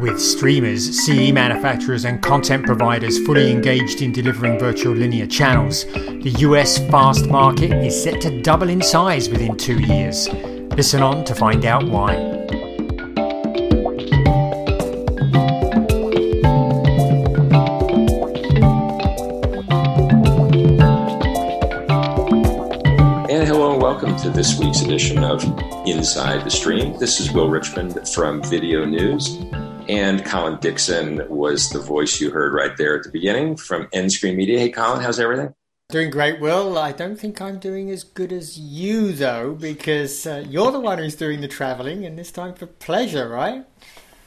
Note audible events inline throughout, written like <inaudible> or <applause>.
With streamers, CE manufacturers, and content providers fully engaged in delivering virtual linear channels, the US FAST market is set to double in size within two years. Listen on to find out why. And hello and welcome to this week's edition of Inside the Stream. This is Will Richmond from VideoNuze. And Colin Dixon was the voice you heard right there at the beginning from nScreenMedia. Hey, Colin, how's everything? Doing great, Will. I don't think I'm doing as good as you, though, because uh, you're the one who's doing the traveling, and this time for pleasure, right?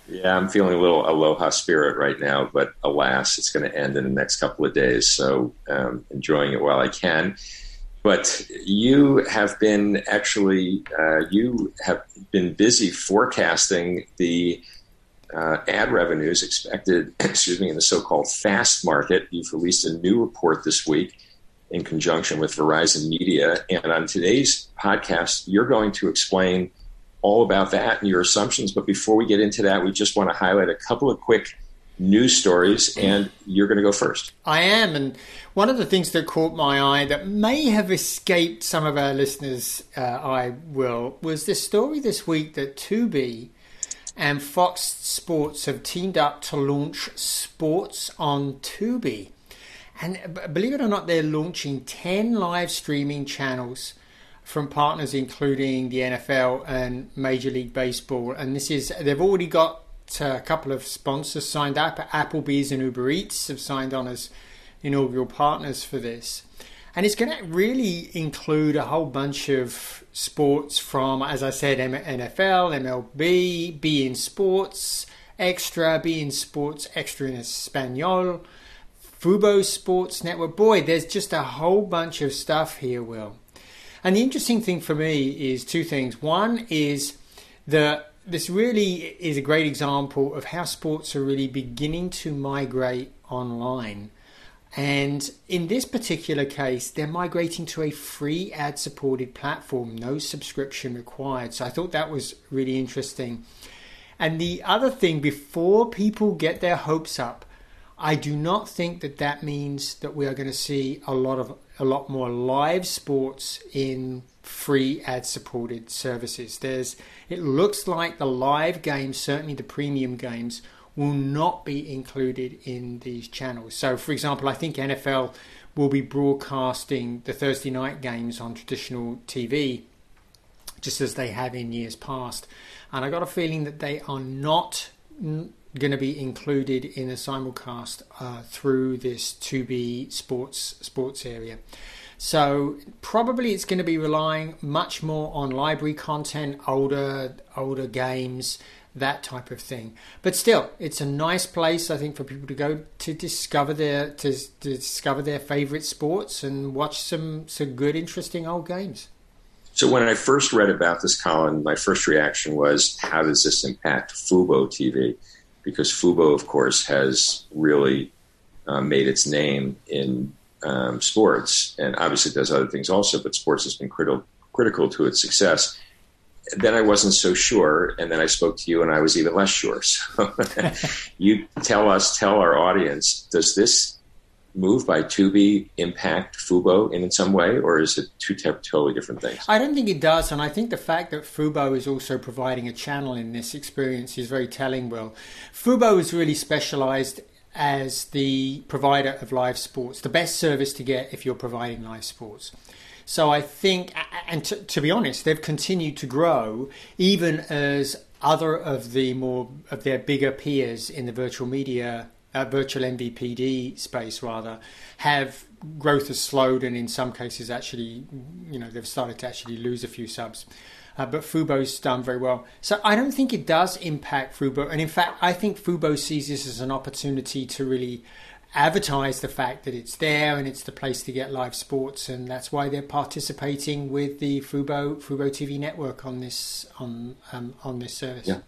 Yeah, I'm feeling a little aloha spirit right now, but alas, it's going to end in the next couple of days. So, um, enjoying it while I can. But you have been actually, uh, you have been busy forecasting the uh, ad revenues expected, <clears throat> excuse me, in the so-called fast market. You've released a new report this week in conjunction with Verizon Media, and on today's podcast, you're going to explain all about that and your assumptions. But before we get into that, we just want to highlight a couple of quick news stories, and you're going to go first. I am, and one of the things that caught my eye that may have escaped some of our listeners' uh, eye, will, was this story this week that Tubi and Fox Sports have teamed up to launch Sports on Tubi. And believe it or not, they're launching 10 live streaming channels from partners including the NFL and Major League Baseball. And this is, they've already got uh, a couple of sponsors signed up. Applebee's and Uber Eats have signed on as inaugural partners for this. And it's going to really include a whole bunch of sports from, as I said, NFL, MLB, beIN Sports, Extra, beIN Sports, Extra in Espanol, Fubo Sports Network. Boy, there's just a whole bunch of stuff here, Will. And the interesting thing for me is two things. One is that this really is a great example of how sports are really beginning to migrate online. And in this particular case, they're migrating to a free ad supported platform, no subscription required. So I thought that was really interesting. And the other thing, before people get their hopes up, I do not think that that means that we are going to see a lot of a lot more live sports in free ad supported services. There's it looks like the live games, certainly the premium games, will not be included in these channels. So, for example, I think NFL will be broadcasting the Thursday night games on traditional TV, just as they have in years past. And I got a feeling that they are not going to be included in a simulcast uh, through this Tubi sports sports area. So probably it's going to be relying much more on library content, older older games, that type of thing. But still, it's a nice place I think for people to go to discover their to, to discover their favorite sports and watch some some good, interesting old games. So when I first read about this, Colin, my first reaction was, how does this impact Fubo TV? Because Fubo, of course, has really uh, made its name in um, sports, and obviously does other things also. But sports has been critical critical to its success then I wasn't so sure, and then I spoke to you, and I was even less sure. So, <laughs> you tell us, tell our audience, does this move by Tubi impact Fubo in some way, or is it two totally different things? I don't think it does, and I think the fact that Fubo is also providing a channel in this experience is very telling. Will Fubo is really specialized as the provider of live sports, the best service to get if you're providing live sports. So I think, and to, to, be honest, they've continued to grow even as other of the more of their bigger peers in the virtual media, uh, virtual MVPD space rather, have growth has slowed and in some cases actually, you know, they've started to actually lose a few subs. Uh, but Fubo's done very well. So I don't think it does impact Fubo. And in fact, I think Fubo sees this as an opportunity to really advertise the fact that it's there and it's the place to get live sports, and that's why they're participating with the Fubo Fubo TV network on this on um, on this service. Yeah.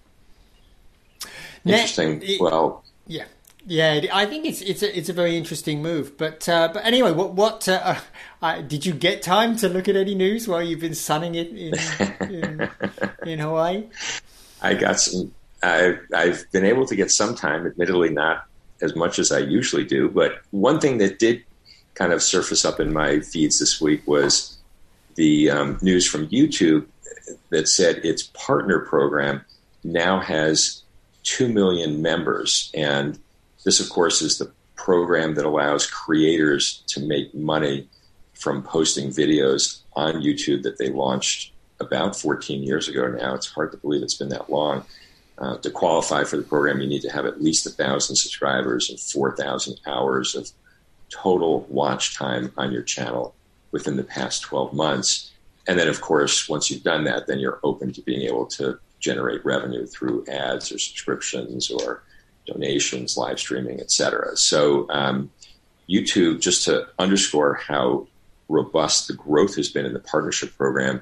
Interesting. It, well, yeah. Yeah, I think it's it's a it's a very interesting move, but uh, but anyway, what what uh, uh, did you get time to look at any news while you've been sunning it in in, <laughs> in Hawaii? I got some I've, I've been able to get some time, admittedly not as much as I usually do. But one thing that did kind of surface up in my feeds this week was the um, news from YouTube that said its partner program now has 2 million members. And this, of course, is the program that allows creators to make money from posting videos on YouTube that they launched about 14 years ago now. It's hard to believe it's been that long. Uh, to qualify for the program, you need to have at least a thousand subscribers and 4,000 hours of total watch time on your channel within the past 12 months. And then, of course, once you've done that, then you're open to being able to generate revenue through ads or subscriptions or donations, live streaming, etc. So, um, YouTube, just to underscore how robust the growth has been in the partnership program,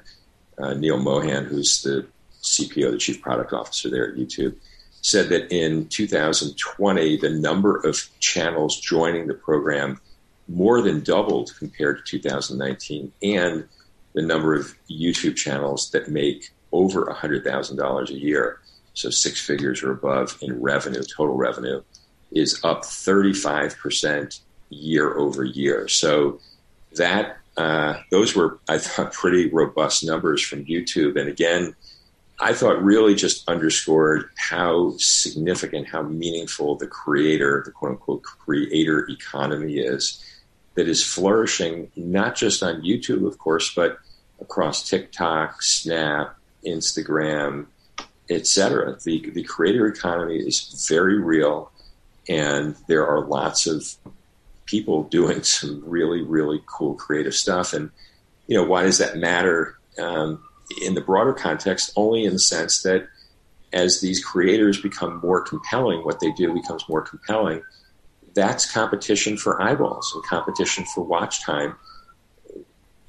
uh, Neal Mohan, who's the CPO, the Chief Product Officer there at YouTube, said that in 2020, the number of channels joining the program more than doubled compared to 2019, and the number of YouTube channels that make over $100,000 a year, so six figures or above in revenue, total revenue, is up 35% year over year. So that uh, those were, I thought, pretty robust numbers from YouTube. And again, I thought really just underscored how significant, how meaningful the creator, the quote unquote creator economy is that is flourishing not just on YouTube, of course, but across TikTok, Snap, Instagram, etc. The the creator economy is very real, and there are lots of people doing some really really cool creative stuff. And you know, why does that matter? Um, in the broader context, only in the sense that as these creators become more compelling, what they do becomes more compelling. That's competition for eyeballs and competition for watch time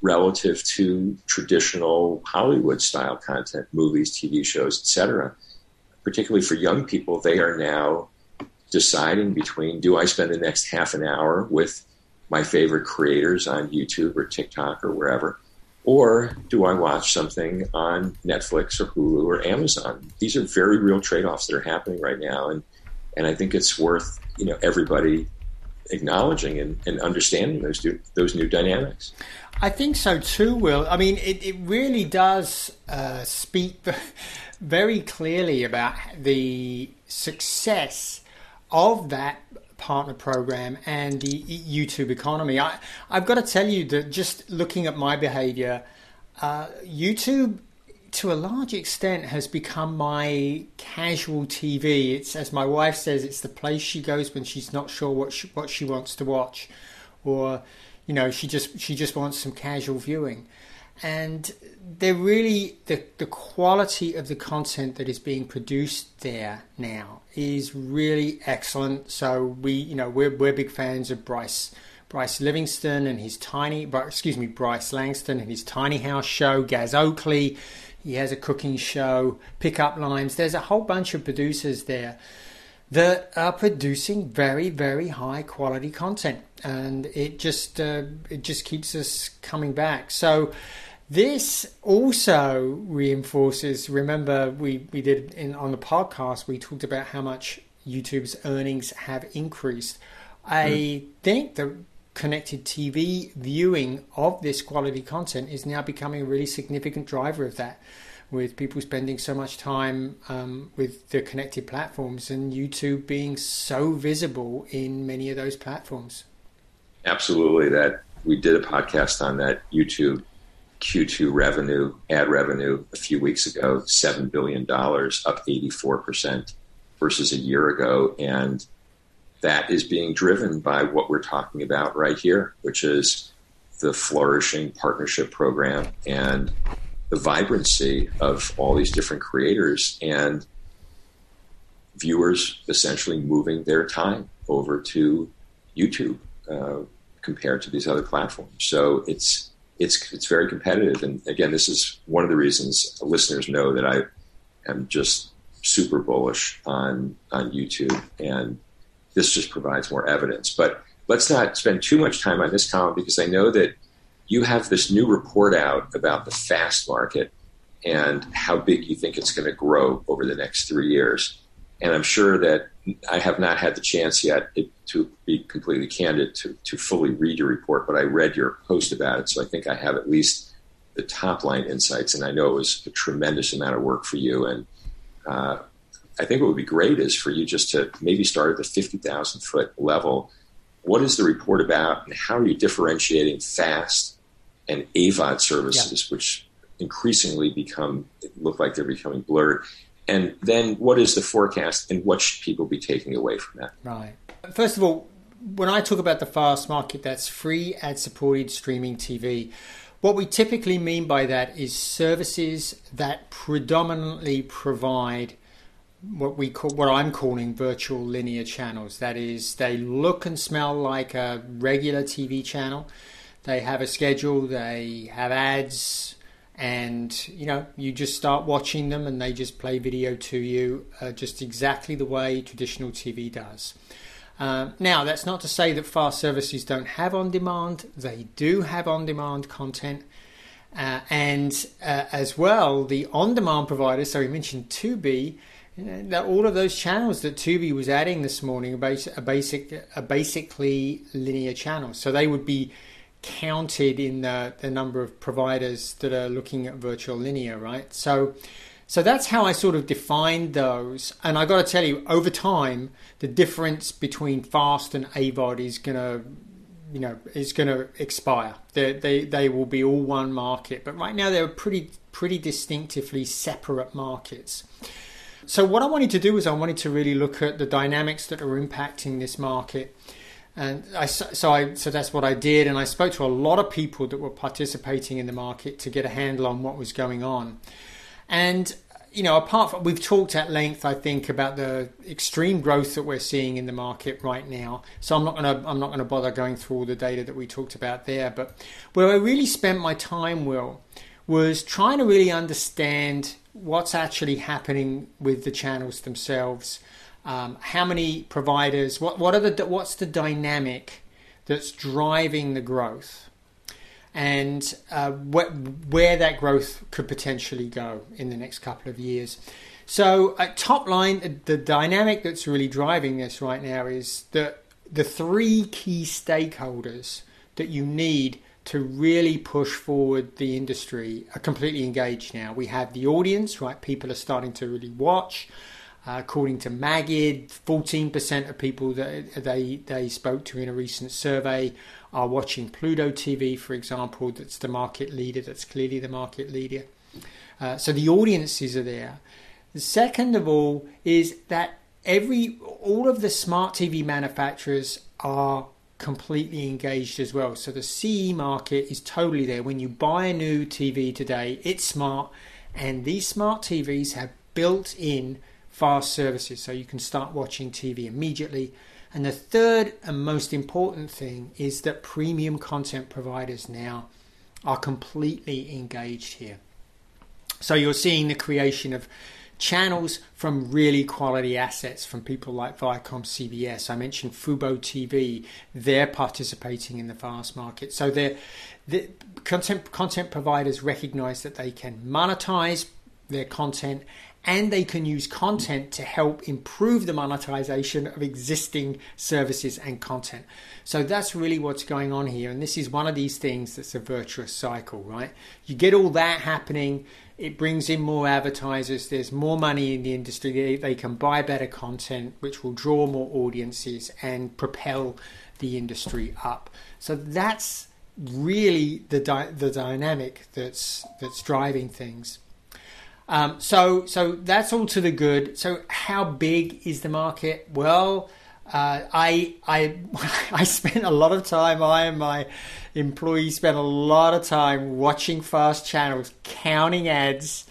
relative to traditional Hollywood style content, movies, TV shows, etc. Particularly for young people, they are now deciding between do I spend the next half an hour with my favorite creators on YouTube or TikTok or wherever, or do I watch something on Netflix or Hulu or Amazon? These are very real trade-offs that are happening right now, and and I think it's worth you know everybody acknowledging and, and understanding those new, those new dynamics. I think so too, Will. I mean, it, it really does uh, speak <laughs> very clearly about the success of that partner program and the YouTube economy. I, I've got to tell you that just looking at my behavior, uh, YouTube to a large extent has become my casual TV. It's as my wife says, it's the place she goes when she's not sure what she, what she wants to watch, or you know she just she just wants some casual viewing and they're really the the quality of the content that is being produced there now is really excellent. So we, you know, we're we're big fans of Bryce Bryce Livingston and his tiny, excuse me, Bryce Langston and his tiny house show. Gaz Oakley, he has a cooking show. Pickup lines. There's a whole bunch of producers there that are producing very very high quality content, and it just uh, it just keeps us coming back. So this also reinforces. Remember, we we did in on the podcast. We talked about how much YouTube's earnings have increased. I mm. think the connected TV viewing of this quality content is now becoming a really significant driver of that. With people spending so much time um, with the connected platforms and YouTube being so visible in many of those platforms. Absolutely, that we did a podcast on that YouTube Q2 revenue, ad revenue a few weeks ago, $7 billion, up 84% versus a year ago. And that is being driven by what we're talking about right here, which is the flourishing partnership program and the vibrancy of all these different creators and viewers essentially moving their time over to YouTube uh, compared to these other platforms. So it's it's it's very competitive. And again, this is one of the reasons listeners know that I am just super bullish on on YouTube, and this just provides more evidence. But let's not spend too much time on this Colin because I know that you have this new report out about the fast market and how big you think it's going to grow over the next three years. And I'm sure that I have not had the chance yet it, to be completely candid to, to fully read your report, but I read your post about it, so I think I have at least the top line insights, and I know it was a tremendous amount of work for you. And uh, I think what would be great is for you just to maybe start at the 50,000 foot level. What is the report about, and how are you differentiating fast and AVOD services, yeah. which increasingly become look like they're becoming blurred? And then what is the forecast, and what should people be taking away from that? Right. First of all, when I talk about the fast market, that's free ad supported streaming TV. What we typically mean by that is services that predominantly provide what we call what I'm calling virtual linear channels. That is, they look and smell like a regular TV channel. They have a schedule. They have ads, and you know you just start watching them, and they just play video to you, uh, just exactly the way traditional TV does. Uh, now, that's not to say that fast services don't have on demand. They do have on demand content. Uh, and uh, as well, the on demand providers, so we mentioned Tubi, that all of those channels that Tubi was adding this morning are, are, basic, are basically linear channels. So they would be counted in the, the number of providers that are looking at virtual linear, right? So so that's how I sort of defined those. And I got to tell you, over time, the difference between fast and AVOD is going to, you know, is going to expire. They, they they will be all one market, but right now they're pretty pretty distinctively separate markets. So what I wanted to do is I wanted to really look at the dynamics that are impacting this market. And I, so I, so that's what I did, and I spoke to a lot of people that were participating in the market to get a handle on what was going on. And you know, apart from we've talked at length, I think about the extreme growth that we're seeing in the market right now. So I'm not gonna I'm not gonna bother going through all the data that we talked about there. But where I really spent my time, Will, was trying to really understand what's actually happening with the channels themselves. Um, how many providers? What what are the what's the dynamic that's driving the growth? and uh, wh- where that growth could potentially go in the next couple of years. So, at top line, the dynamic that's really driving this right now is that the three key stakeholders that you need to really push forward the industry are completely engaged now. We have the audience, right? People are starting to really watch. Uh, according to Magid, 14% of people that they, they spoke to in a recent survey are watching Pluto TV, for example, that's the market leader, that's clearly the market leader. Uh, so the audiences are there. The second of all is that every all of the smart TV manufacturers are completely engaged as well. So the CE market is totally there. When you buy a new TV today, it's smart, and these smart TVs have built in fast services so you can start watching TV immediately. And the third and most important thing is that premium content providers now are completely engaged here. So you're seeing the creation of channels from really quality assets from people like Viacom CBS. I mentioned Fubo TV, they're participating in the fast market. So the content content providers recognize that they can monetize their content and they can use content to help improve the monetization of existing services and content. So that's really what's going on here. And this is one of these things that's a virtuous cycle, right? You get all that happening, it brings in more advertisers, there's more money in the industry, they, they can buy better content, which will draw more audiences and propel the industry up. So that's really the, di- the dynamic that's, that's driving things. Um, so, so that's all to the good. So, how big is the market? Well, uh, I I <laughs> I spent a lot of time. I and my employees spent a lot of time watching fast channels, counting ads.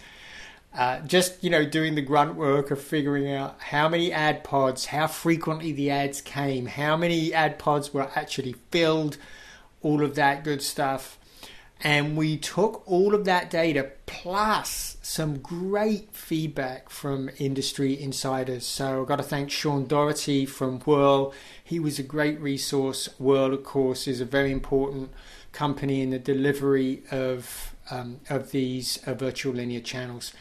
Uh, just you know, doing the grunt work of figuring out how many ad pods, how frequently the ads came, how many ad pods were actually filled, all of that good stuff. And we took all of that data plus some great feedback from industry insiders. So I've got to thank Sean Doherty from Wurl. He was a great resource. Wurl, of course, is a very important company in the delivery of um, of these uh, virtual linear channels.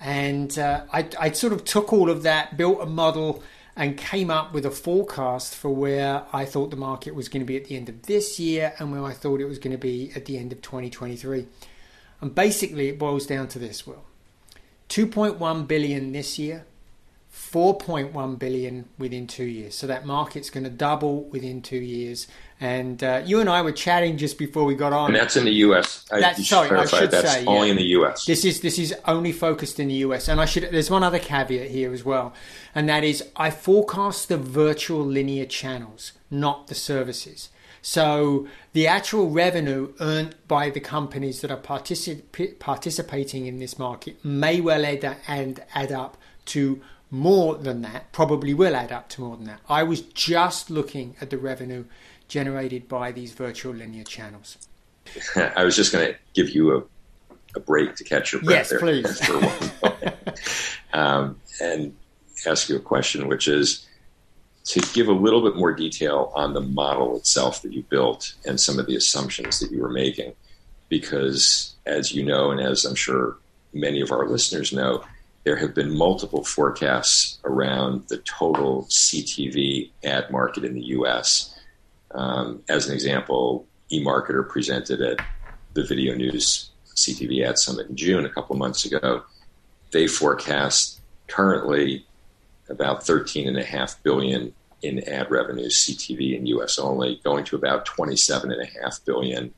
And uh, I, I sort of took all of that, built a model, and came up with a forecast for where I thought the market was going to be at the end of this year and where I thought it was going to be at the end of 2023. And basically, it boils down to this: Will 2.1 billion this year, 4.1 billion within two years. So that market's going to double within two years. And uh, you and I were chatting just before we got on. And that's in the U.S. That's, sorry, I should that's say only yeah. in the U.S. This is this is only focused in the U.S. And I should. There's one other caveat here as well, and that is I forecast the virtual linear channels, not the services. So the actual revenue earned by the companies that are particip- participating in this market may well add, and add up to more than that, probably will add up to more than that. I was just looking at the revenue generated by these virtual linear channels. <laughs> I was just going to give you a, a break to catch your breath yes, there. please. <laughs> for one um, and ask you a question, which is to give a little bit more detail on the model itself that you built and some of the assumptions that you were making. Because, as you know, and as I'm sure many of our listeners know, there have been multiple forecasts around the total CTV ad market in the US. Um, as an example, eMarketer presented at the VideoNuze CTV Ad Summit in June a couple of months ago. They forecast currently about 13.5 billion in ad revenues, CTV in US only, going to about 27.5 billion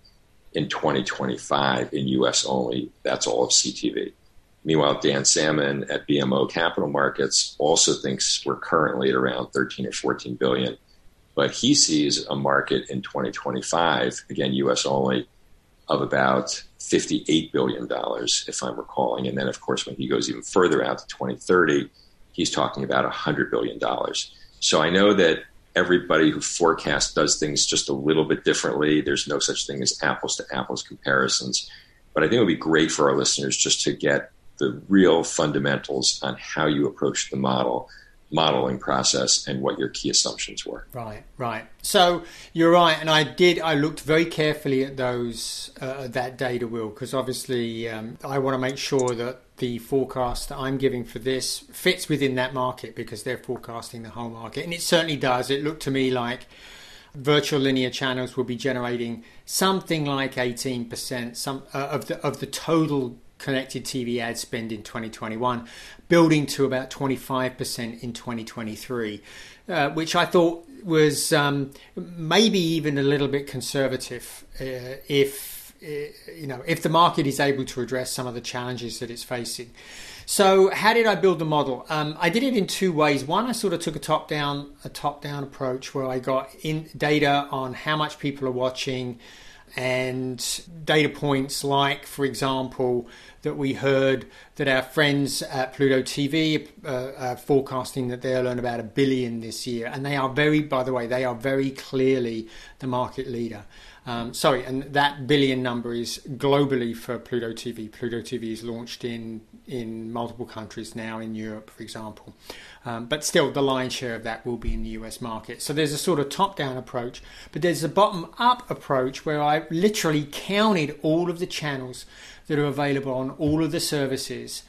in 2025 in US only. That's all of CTV. Meanwhile, Dan Salmon at BMO Capital Markets also thinks we're currently at around 13 or 14 billion, but he sees a market in 2025, again, US only, of about $58 billion, if I'm recalling. And then, of course, when he goes even further out to 2030, he's talking about $100 billion. So I know that everybody who forecasts does things just a little bit differently. There's no such thing as apples to apples comparisons. But I think it would be great for our listeners just to get the real fundamentals on how you approach the model modeling process and what your key assumptions were. Right, right. So you're right, and I did. I looked very carefully at those uh, that data, will, because obviously um, I want to make sure that the forecast that I'm giving for this fits within that market because they're forecasting the whole market, and it certainly does. It looked to me like virtual linear channels will be generating something like 18% some uh, of the of the total connected TV ad spend in 2021, building to about 25% in 2023, uh, which I thought was um, maybe even a little bit conservative uh, if uh, you know if the market is able to address some of the challenges that it's facing. So, how did I build the model? Um, I did it in two ways. One, I sort of took a top down a top down approach where I got in data on how much people are watching and data points like, for example, that we heard that our friends at Pluto TV uh, are forecasting that they'll earn about a billion this year, and they are very, by the way, they are very clearly the market leader. Um, sorry, and that billion number is globally for Pluto TV. Pluto TV is launched in in multiple countries now, in Europe, for example. Um, but still, the lion's share of that will be in the US market. So there's a sort of top down approach, but there's a bottom up approach where I literally counted all of the channels that are available on all of the services,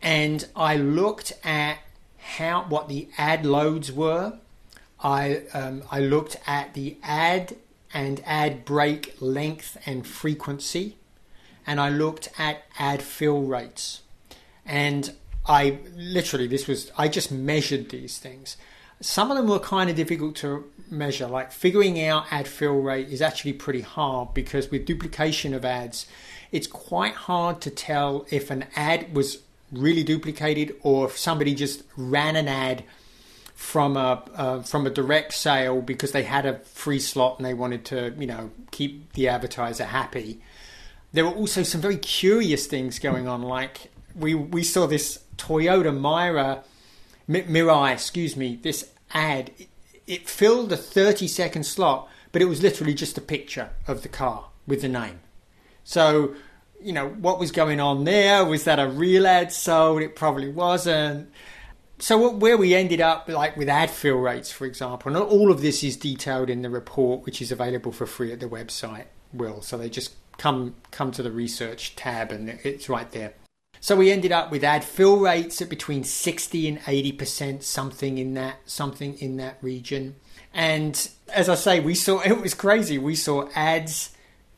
and I looked at how what the ad loads were. I um, I looked at the ad and ad break length and frequency, and I looked at ad fill rates. And I literally, this was, I just measured these things. Some of them were kind of difficult to measure, like figuring out ad fill rate is actually pretty hard because with duplication of ads, it's quite hard to tell if an ad was really duplicated or if somebody just ran an ad from a uh, from a direct sale because they had a free slot and they wanted to you know keep the advertiser happy. There were also some very curious things going on, like we we saw this Toyota Myra Mirai, excuse me, this ad. It, it filled a thirty second slot, but it was literally just a picture of the car with the name. So you know what was going on there? Was that a real ad sold? It probably wasn't so where we ended up like with ad fill rates for example and all of this is detailed in the report which is available for free at the website will so they just come come to the research tab and it's right there So we ended up with ad fill rates at between 60 and 80%, something in that something in that region. And as I say, we saw <laughs> it was crazy. We saw ads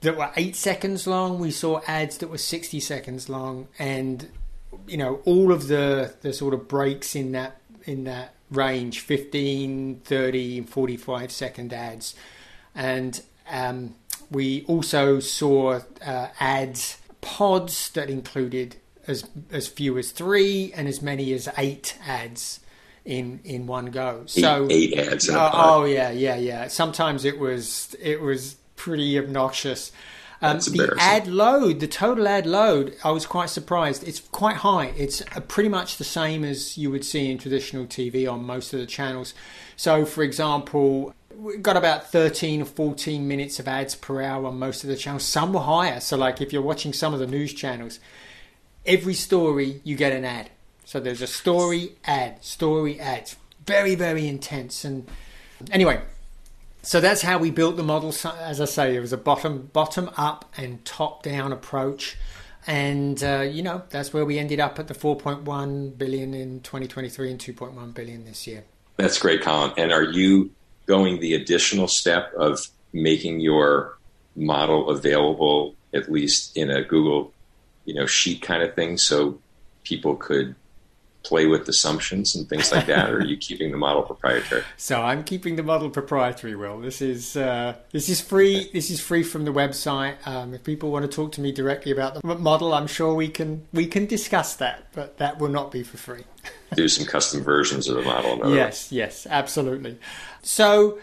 that were 8 seconds long, we saw ads that were 60 seconds long and you know, all of the the sort of breaks in that in that range 15, 30, 45 second ads. And um, we also saw uh, ads pods that included as as few as three and as many as eight ads in in one go. So eight, eight ads. Uh, oh yeah, yeah, yeah. Sometimes it was it was pretty obnoxious. Um, the ad load, the total ad load, I was quite surprised. It's quite high. It's uh, pretty much the same as you would see in traditional TV on most of the channels. So, for example, we got about 13 or 14 minutes of ads per hour on most of the channels. Some were higher. So, like if you're watching some of the news channels, every story you get an ad. So there's a story ad, story ads. Very, very intense. And anyway, so that's how we built the model. As I say, it was a bottom bottom up and top down approach, and uh, you know that's where we ended up at the 4.1 billion in 2023 and 2.1 billion this year. That's great, Colin. And are you going the additional step of making your model available at least in a Google, you know, sheet kind of thing, so people could play with assumptions and things like that, or are you keeping the model proprietary? <laughs> So I'm keeping the model proprietary. Will this is uh, this is free. This is free from the website. Um, if people want to talk to me directly about the model, I'm sure we can we can discuss that, but that will not be for free. <laughs> Do some custom versions of the model. Yes, yes, absolutely. So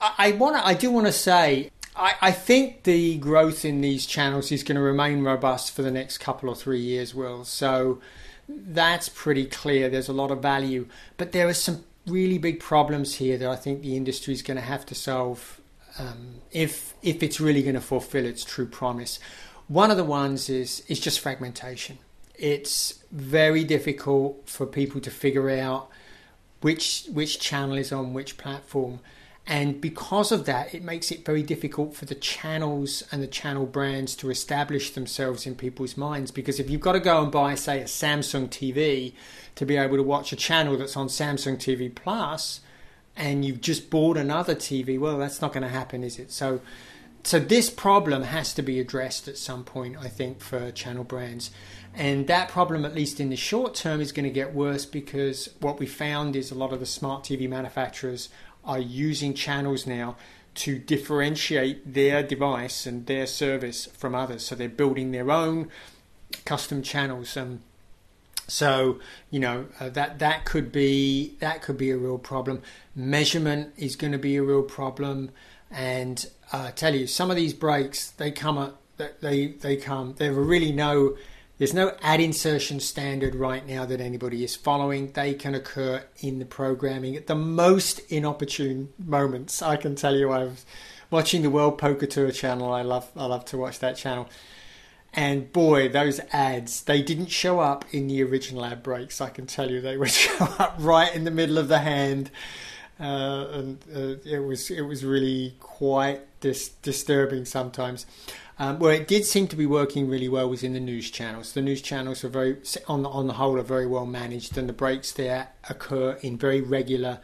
I, I want to I do want to say I, I, think the growth in these channels is going to remain robust for the next couple or three years, Will. So that's pretty clear. There's a lot of value, but there are some really big problems here that I think the industry is going to have to solve um, if if it's really going to fulfill its true promise. One of the ones is is just fragmentation. It's very difficult for people to figure out which which channel is on which platform and because of that, it makes it very difficult for the channels and the channel brands to establish themselves in people's minds. Because if you've got to go and buy, say, a Samsung TV to be able to watch a channel that's on Samsung TV Plus, and you've just bought another TV, well, that's not going to happen, is it? So, so this problem has to be addressed at some point, I think, for channel brands. And that problem, at least in the short term, is going to get worse because what we found is a lot of the smart TV manufacturers are using channels now to differentiate their device and their service from others. So they're building their own custom channels. Um, so you know uh, that that could be that could be a real problem. Measurement is going to be a real problem, and uh, I tell you, some of these breaks they come at they they come. There are really no there's no ad insertion standard right now that anybody is following. They can occur in the programming at the most inopportune moments. I can tell you, I was watching the World Poker Tour channel. I love, I love to watch that channel. And boy, those ads, they didn't show up in the original ad breaks. I can tell you, they would <laughs> show up right in the middle of the hand. Uh, and uh, it was it was really quite dis- disturbing sometimes. Um, where it did seem to be working really well was in the news channels. The news channels are very, on the, on the whole, are very well managed, and the breaks there occur in very regular,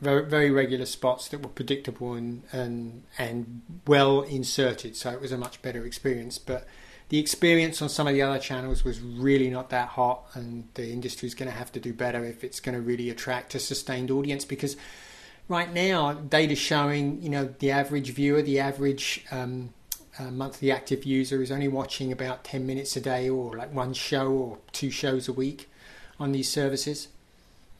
very very regular spots that were predictable and and and well inserted. So it was a much better experience. But the experience on some of the other channels was really not that hot, and the industry is going to have to do better if it's going to really attract a sustained audience because right now data showing you know the average viewer, the average um, uh, monthly active user is only watching about 10 minutes a day or like one show or two shows a week on these services?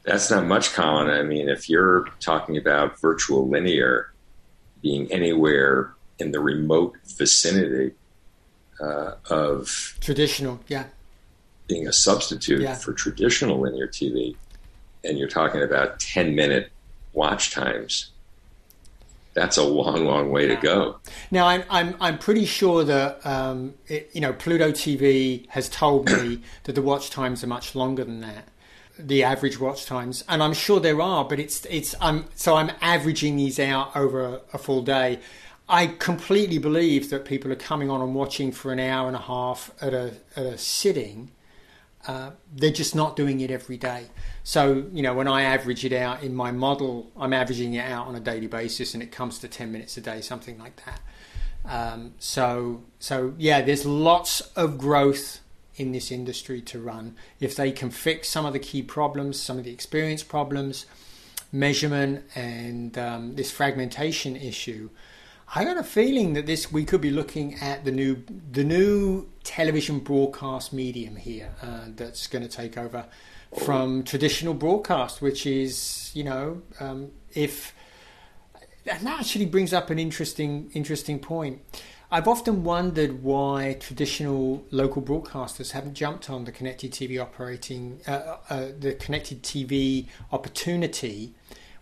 That's not much, Colin. I mean, if you're talking about virtual linear being anywhere in the remote vicinity uh, of traditional, yeah, being a substitute yeah. for traditional linear TV, and you're talking about 10 minute watch times, that's a long, long way to go. Now, I'm I'm I'm pretty sure that um, it, you know Pluto TV has told me <coughs> that the watch times are much longer than that, the average watch times, and I'm sure there are, but it's it's I'm so I'm averaging these out over a, a full day. I completely believe that people are coming on and watching for an hour and a half at a at a sitting. Uh, they're just not doing it every day. So, you know, when I average it out in my model, I'm averaging it out on a daily basis and it comes to 10 minutes a day, something like that. Um, so, so yeah, there's lots of growth in this industry to run. If they can fix some of the key problems, some of the experience problems, measurement, and um, this fragmentation issue, I got a feeling that this we could be looking at the new the new television broadcast medium here uh, that's going to take over from traditional broadcast, which is you know um, if that actually brings up an interesting interesting point. I've often wondered why traditional local broadcasters haven't jumped on the connected TV operating uh, uh, the connected TV opportunity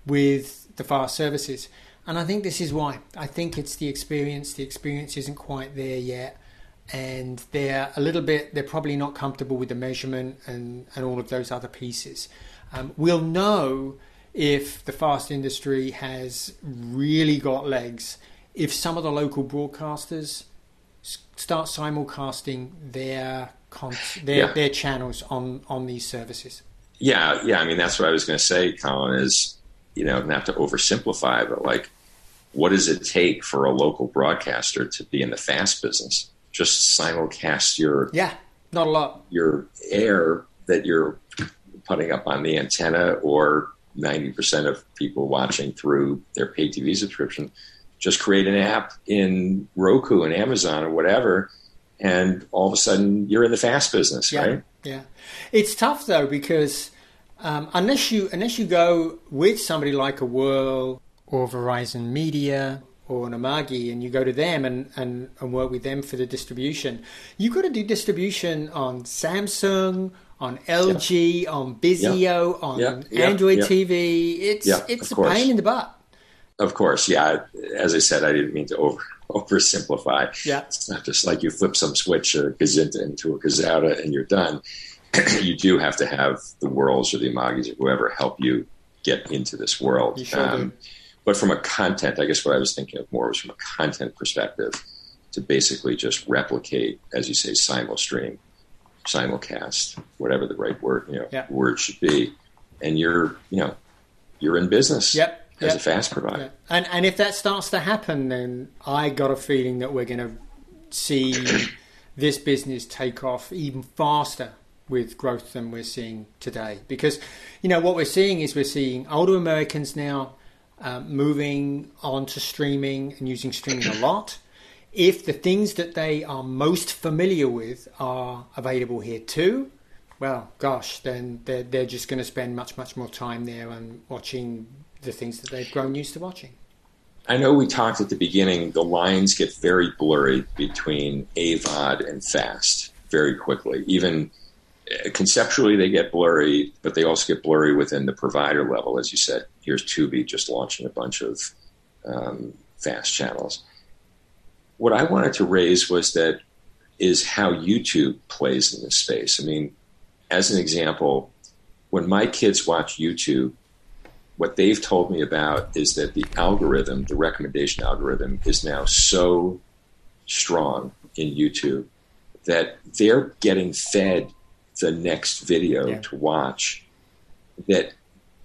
with the fast services and I think this is why. I think it's the experience. The experience isn't quite there yet. And they're a little bit, they're probably not comfortable with the measurement and, and all of those other pieces. Um, we'll know if the fast industry has really got legs if some of the local broadcasters start simulcasting their their, yeah. their channels on, on these services. Yeah, yeah. I mean, that's what I was going to say, Colin, is you know, not to oversimplify, but like, what does it take for a local broadcaster to be in the fast business? Just simulcast your yeah, not a lot your air that you're putting up on the antenna, or ninety percent of people watching through their pay TV subscription. Just create an app in Roku and Amazon or whatever, and all of a sudden you're in the fast business, yeah, right? Yeah, it's tough though because um, unless you unless you go with somebody like a Wurl or Verizon Media or an Amagi and you go to them and, and, and work with them for the distribution, you've got to do distribution on Samsung, on LG, on Vizio, on Android TV. It's it's a pain in the butt. Of course, yeah. As I said, I didn't mean to over <laughs> oversimplify. Yeah, it's not just like you flip some switch or Gazinta into a Gazzetta and you're done. You do have to have the Wurls or the Amagis or whoever help you get into this world. Sure um. But from a content, I guess what I was thinking of more was from a content perspective to basically just replicate, as you say, simul simulstream, simulcast, whatever the right word you know yeah. word should be, and you're you know you're in business. Yep. As yep. a fast provider, and and if that starts to happen, then I got a feeling that we're going to see <clears throat> this business take off even faster with growth than we're seeing today. Because, you know, what we're seeing is we're seeing older Americans now um, moving on to streaming and using streaming a lot. If the things that they are most familiar with are available here too, well, gosh, then they're, they're just going to spend much, much more time there and watching the things that they've grown used to watching. I know we talked at the beginning, the lines get very blurry between AVOD and FAST very quickly. Even conceptually they get blurry, but they also get blurry within the provider level. As you said, here's Tubi just launching a bunch of um, fast channels. What I wanted to raise was that is how YouTube plays in this space. I mean, as an example, when my kids watch YouTube, what they've told me about is that the algorithm, the recommendation algorithm, is now so strong in YouTube that they're getting fed the next video yeah. to watch that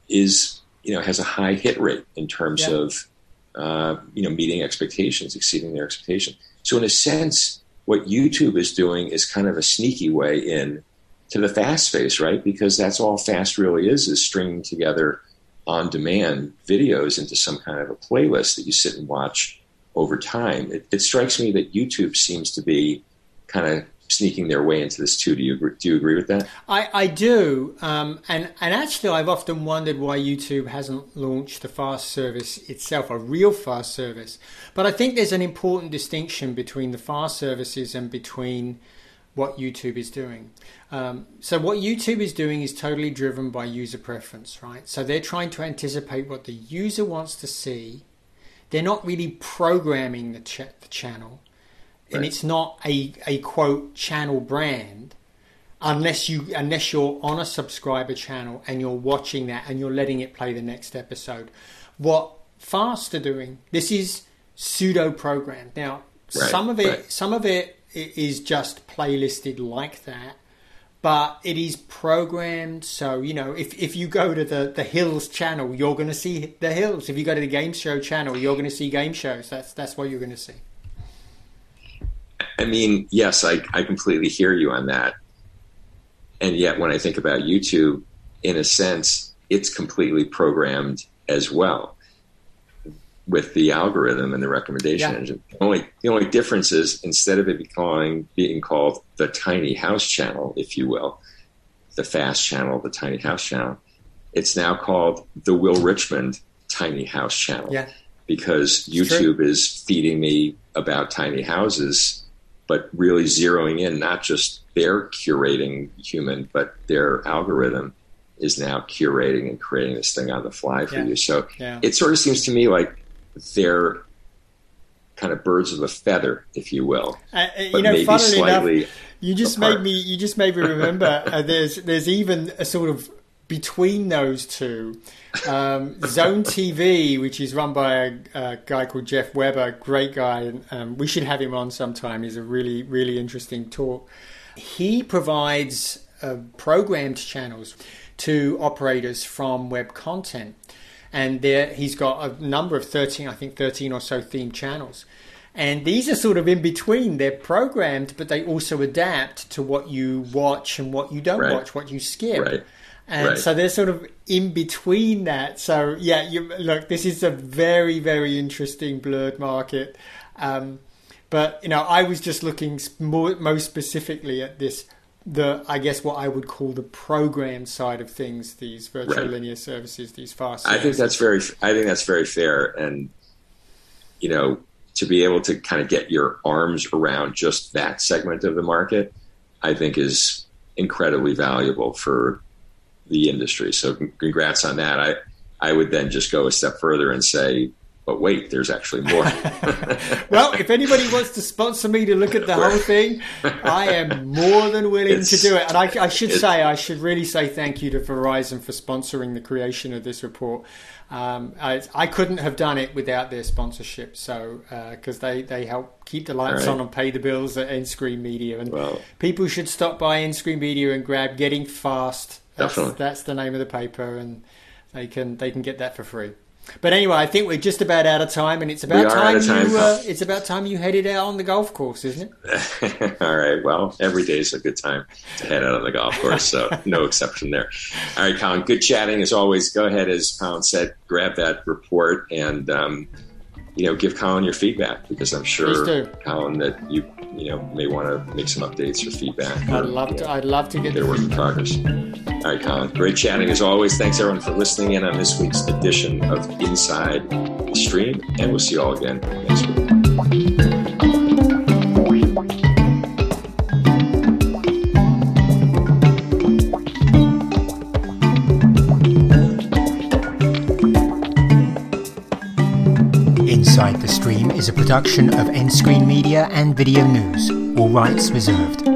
is you know has a high hit rate in terms yeah. of uh, you know meeting expectations, exceeding their expectation. So in a sense, what YouTube is doing is kind of a sneaky way in to the fast space, right? Because that's all fast really is is stringing together on demand videos into some kind of a playlist that you sit and watch over time. It, it strikes me that YouTube seems to be kind of sneaking their way into this too. Do you agree, do you agree with that? I, I do, um, and and actually, I've often wondered why YouTube hasn't launched the fast service itself, a real fast service. But I think there's an important distinction between the fast services and between what YouTube is doing. Um, so what YouTube is doing is totally driven by user preference, right? So they're trying to anticipate what the user wants to see. They're not really programming the, ch- the channel and it's not a, a quote channel brand unless you unless you're on a subscriber channel and you're watching that and you're letting it play the next episode. What Fast are doing, this is pseudo programmed. Now, right, some of it right. some of it is just playlisted like that, but it is programmed. So you know, if if you go to the the Hills channel, you're going to see the Hills. If you go to the Game Show channel, you're going to see game shows. That's that's what you're going to see. I mean, yes, I I completely hear you on that. And yet, when I think about YouTube, in a sense, it's completely programmed as well with the algorithm and the recommendation yeah. engine. The only the only difference is instead of it becoming being called the tiny house channel, if you will, the fast channel, the tiny house channel, it's now called the Will Richman tiny house channel. Yeah. Because it's YouTube true. is feeding me about tiny houses, but really zeroing in not just their curating human, but their algorithm is now curating and creating this thing on the fly for yeah. you. So yeah. it sort of seems to me like they're kind of birds of a feather, if you will. Uh, you know, funnily enough, you just apart. made me you just made me remember. uh, there's there's even a sort of between those two. Um, Zone TV, which is run by a, a, guy called Jeff Weber, great guy, and um, we should have him on sometime. He's a really really interesting talk. He provides uh, programmed channels to operators from web content and there he's got a number of 13 i think 13 or so themed channels and these are sort of in between they're programmed but they also adapt to what you watch and what you don't right. watch what you skip right. And right. so they're sort of in between that so yeah you look this is a very very interesting blurred market um, but you know i was just looking more, most specifically at this the I guess what I would call the program side of things, these virtual right. linear services, these fast. Services. I think that's very. I think that's very fair, and you know, to be able to kind of get your arms around just that segment of the market, I think is incredibly valuable for the industry. So, congrats on that. I I would then just go a step further and say, but wait, there's actually more. <laughs> well, if anybody wants to sponsor me to look at the whole thing, I am more than willing it's, to do it. And I, I should say, I should really say thank you to Verizon for sponsoring the creation of this report. Um, I, I, couldn't have done it without their sponsorship. So, because uh, they, they help keep the lights right. on and pay the bills at nScreenMedia. And well, people should stop by nScreenMedia and grab Getting Fast. That's, definitely. that's the name of the paper, and they can they can get that for free. But anyway, I think we're just about out of time, and it's about time, time, you. Uh, it's about time you headed out on the golf course, isn't it? <laughs> All right. Well, every day is a good time to head out on the golf course, so <laughs> no exception there. All right, Colin. Good chatting as always. Go ahead, as Colin said, grab that report and um, you know give Colin your feedback because I'm sure Colin that you you know may want to make some updates or feedback. I'd love to. Know, I'd love to get their work in progress. All right, Colin. Great chatting as always. Thanks everyone for listening in on this week's edition of Inside the Stream, and we'll see you all again next week. Inside the Stream is a production of nScreenMedia and VideoNuze, all rights reserved.